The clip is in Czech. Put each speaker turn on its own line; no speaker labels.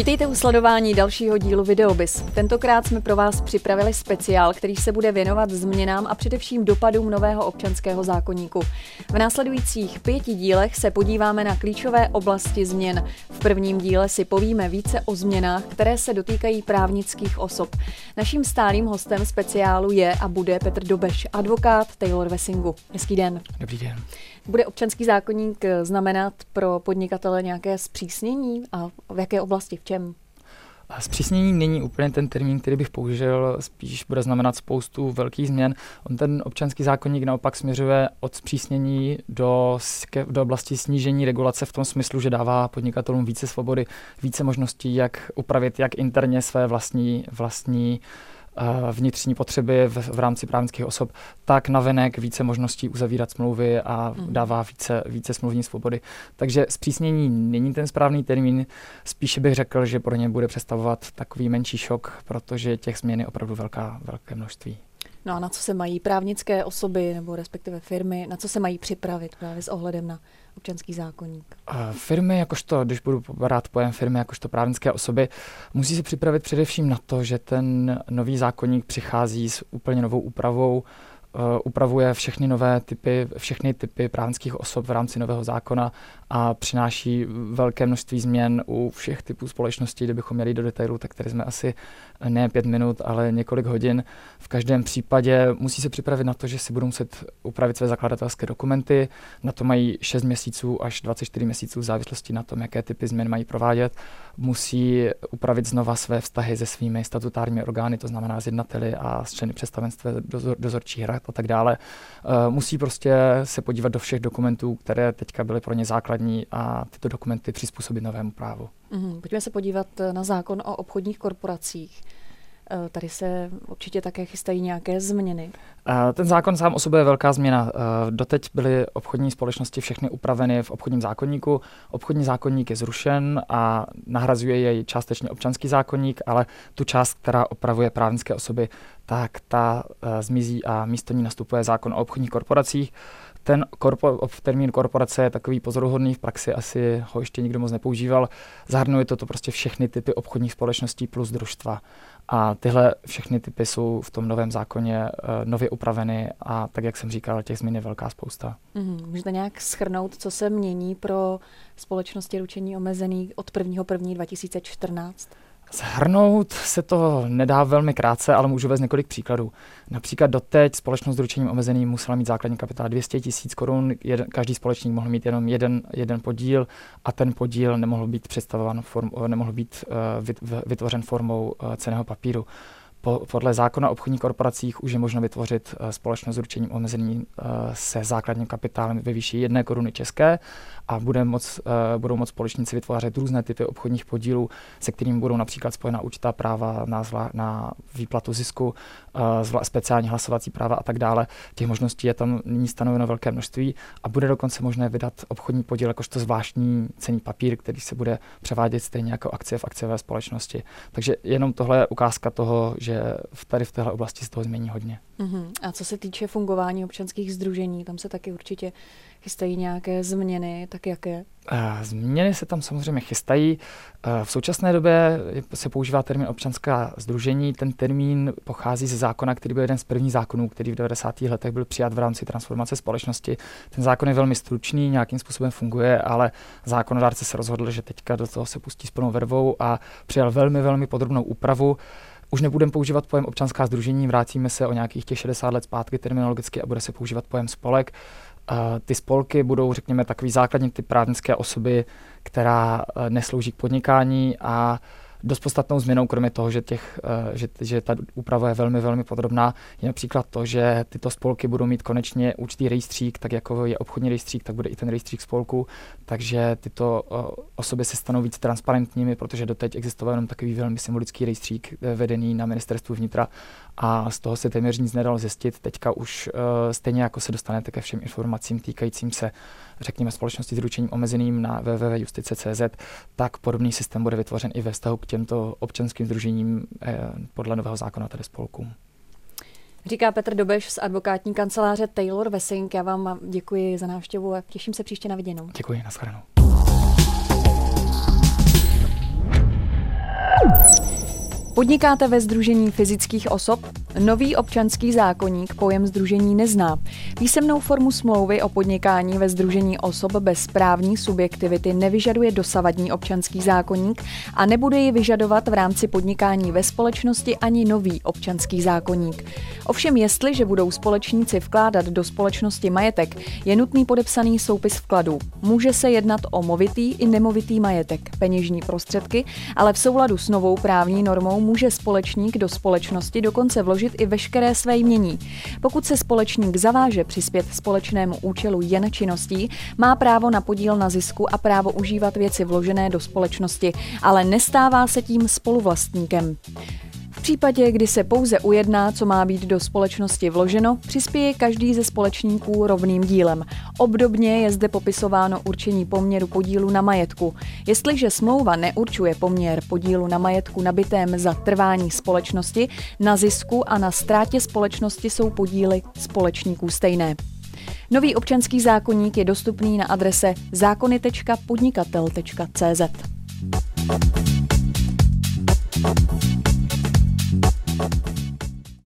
Vítejte u sledování dalšího dílu Videobis. Tentokrát jsme pro vás připravili speciál, který se bude věnovat změnám a především dopadům nového občanského zákonníku. V následujících pěti dílech se podíváme na klíčové oblasti změn. V prvním díle si povíme více o změnách, které se dotýkají právnických osob. Naším stálým hostem speciálu je a bude Petr Dobeš, advokát Taylor Wessingu. Hezký den.
Dobrý den.
Bude občanský zákonník znamenat pro podnikatele nějaké zpřísnění a v jaké oblasti, v čem?
A zpřísnění není úplně ten termín, který bych použil, spíš bude znamenat spoustu velkých změn. On ten občanský zákonník naopak směřuje od zpřísnění do, do oblasti snížení regulace v tom smyslu, že dává podnikatelům více svobody, více možností, jak upravit jak interně své vlastní, vlastní uh, vnitřní potřeby v, v rámci právnických osob, tak navenek více možností uzavírat smlouvy a mm. dává více, více smluvní svobody. Takže zpřísnění není ten správný termín, spíše bych řekl, že pro ně bude představovat takový menší šok, protože těch změn je opravdu velká, velké množství.
No a na co se mají právnické osoby nebo respektive firmy, na co se mají připravit právě s ohledem na občanský zákonník?
Firmy, jakožto, když budu brát pojem firmy, jakožto právnické osoby, musí se připravit především na to, že ten nový zákonník přichází s úplně novou úpravou, uh, upravuje všechny nové typy, všechny typy právnických osob v rámci nového zákona a přináší velké množství změn u všech typů společností. Kdybychom měli do detailu, tak tady jsme asi ne pět minut, ale několik hodin. V každém případě musí se připravit na to, že si budou muset upravit své zakladatelské dokumenty. Na to mají 6 měsíců až 24 měsíců v závislosti na tom, jaké typy změn mají provádět. Musí upravit znova své vztahy se svými statutárními orgány, to znamená s jednateli a s členy představenství, dozor, dozorčí rad a tak dále. Uh, musí prostě se podívat do všech dokumentů, které teďka byly pro ně základní a tyto dokumenty přizpůsobit novému právu.
Mm, pojďme se podívat na zákon o obchodních korporacích. Eh, tady se určitě také chystají nějaké změny.
Eh, ten zákon sám o sobě je velká změna. Eh, doteď byly obchodní společnosti všechny upraveny v obchodním zákonníku. Obchodní zákonník je zrušen a nahrazuje jej částečně občanský zákonník, ale tu část, která opravuje právnické osoby, tak ta zmizí a místo ní nastupuje zákon o obchodních korporacích. Ten korpo, termín korporace je takový pozoruhodný, v praxi asi ho ještě nikdo moc nepoužíval. Zahrnuje to, to prostě všechny typy obchodních společností plus družstva. A tyhle všechny typy jsou v tom novém zákoně uh, nově upraveny a tak, jak jsem říkal, těch změn je velká spousta.
Mm, můžete nějak schrnout, co se mění pro společnosti ručení omezený od 1.1.2014? 2014?
Zhrnout se to nedá velmi krátce, ale můžu vést několik příkladů. Například doteď společnost s ručením omezeným musela mít základní kapitál 200 tisíc korun, každý společník mohl mít jenom jeden, jeden podíl a ten podíl nemohl být představován, form, nemohl být uh, vytvořen formou uh, ceného papíru. Po, podle zákona o obchodních korporacích už je možno vytvořit uh, společnost s ručením omezeným uh, se základním kapitálem ve výši jedné koruny české a bude moc, uh, budou moc společníci vytvářet různé typy obchodních podílů, se kterými budou například spojena určitá práva na, zvla, na výplatu zisku, uh, speciální hlasovací práva a tak dále. Těch možností je tam nyní stanoveno velké množství a bude dokonce možné vydat obchodní podíl jakožto zvláštní cený papír, který se bude převádět stejně jako akcie v akciové společnosti. Takže jenom tohle je ukázka toho, že v tady v téhle oblasti se toho změní hodně.
Uh-huh. A co se týče fungování občanských združení, tam se taky určitě chystají nějaké změny, tak jaké?
Změny se tam samozřejmě chystají. V současné době se používá termín občanská združení. Ten termín pochází ze zákona, který byl jeden z prvních zákonů, který v 90. letech byl přijat v rámci transformace společnosti. Ten zákon je velmi stručný, nějakým způsobem funguje, ale zákonodárce se rozhodl, že teďka do toho se pustí s plnou vervou a přijal velmi, velmi podrobnou úpravu. Už nebudeme používat pojem občanská združení, vrátíme se o nějakých těch 60 let zpátky terminologicky a bude se používat pojem spolek. Ty spolky budou, řekněme, takový základní typ právnické osoby, která eh, neslouží k podnikání a dost podstatnou změnou, kromě toho, že, těch, eh, že, že ta úprava je velmi, velmi podrobná, je například to, že tyto spolky budou mít konečně určitý rejstřík, tak jako je obchodní rejstřík, tak bude i ten rejstřík spolku, takže tyto eh, osoby se stanou víc transparentními, protože doteď existoval jenom takový velmi symbolický rejstřík eh, vedený na ministerstvu vnitra a z toho se téměř nic nedalo zjistit. Teďka už stejně jako se dostanete ke všem informacím týkajícím se řekněme, společnosti s ručením omezeným na www.justice.cz, tak podobný systém bude vytvořen i ve vztahu k těmto občanským združením eh, podle nového zákona, tedy spolkům.
Říká Petr Dobeš z advokátní kanceláře Taylor Wessing. Já vám děkuji za návštěvu a těším se příště na viděnou.
Děkuji, nashledanou.
Podnikáte ve Združení fyzických osob? Nový občanský zákonník pojem Združení nezná. Písemnou formu smlouvy o podnikání ve Združení osob bez právní subjektivity nevyžaduje dosavadní občanský zákonník a nebude ji vyžadovat v rámci podnikání ve společnosti ani nový občanský zákonník. Ovšem jestliže budou společníci vkládat do společnosti majetek, je nutný podepsaný soupis vkladů. Může se jednat o movitý i nemovitý majetek, peněžní prostředky, ale v souladu s novou právní normou může společník do společnosti dokonce vložit i veškeré své jmění. Pokud se společník zaváže přispět společnému účelu jen činností, má právo na podíl na zisku a právo užívat věci vložené do společnosti, ale nestává se tím spoluvlastníkem. Případě, kdy se pouze ujedná, co má být do společnosti vloženo, přispěje každý ze společníků rovným dílem. Obdobně je zde popisováno určení poměru podílu na majetku. Jestliže smlouva neurčuje poměr podílu na majetku nabitém za trvání společnosti, na zisku a na ztrátě společnosti jsou podíly společníků stejné. Nový občanský zákonník je dostupný na adrese zákony.podnikatel.cz.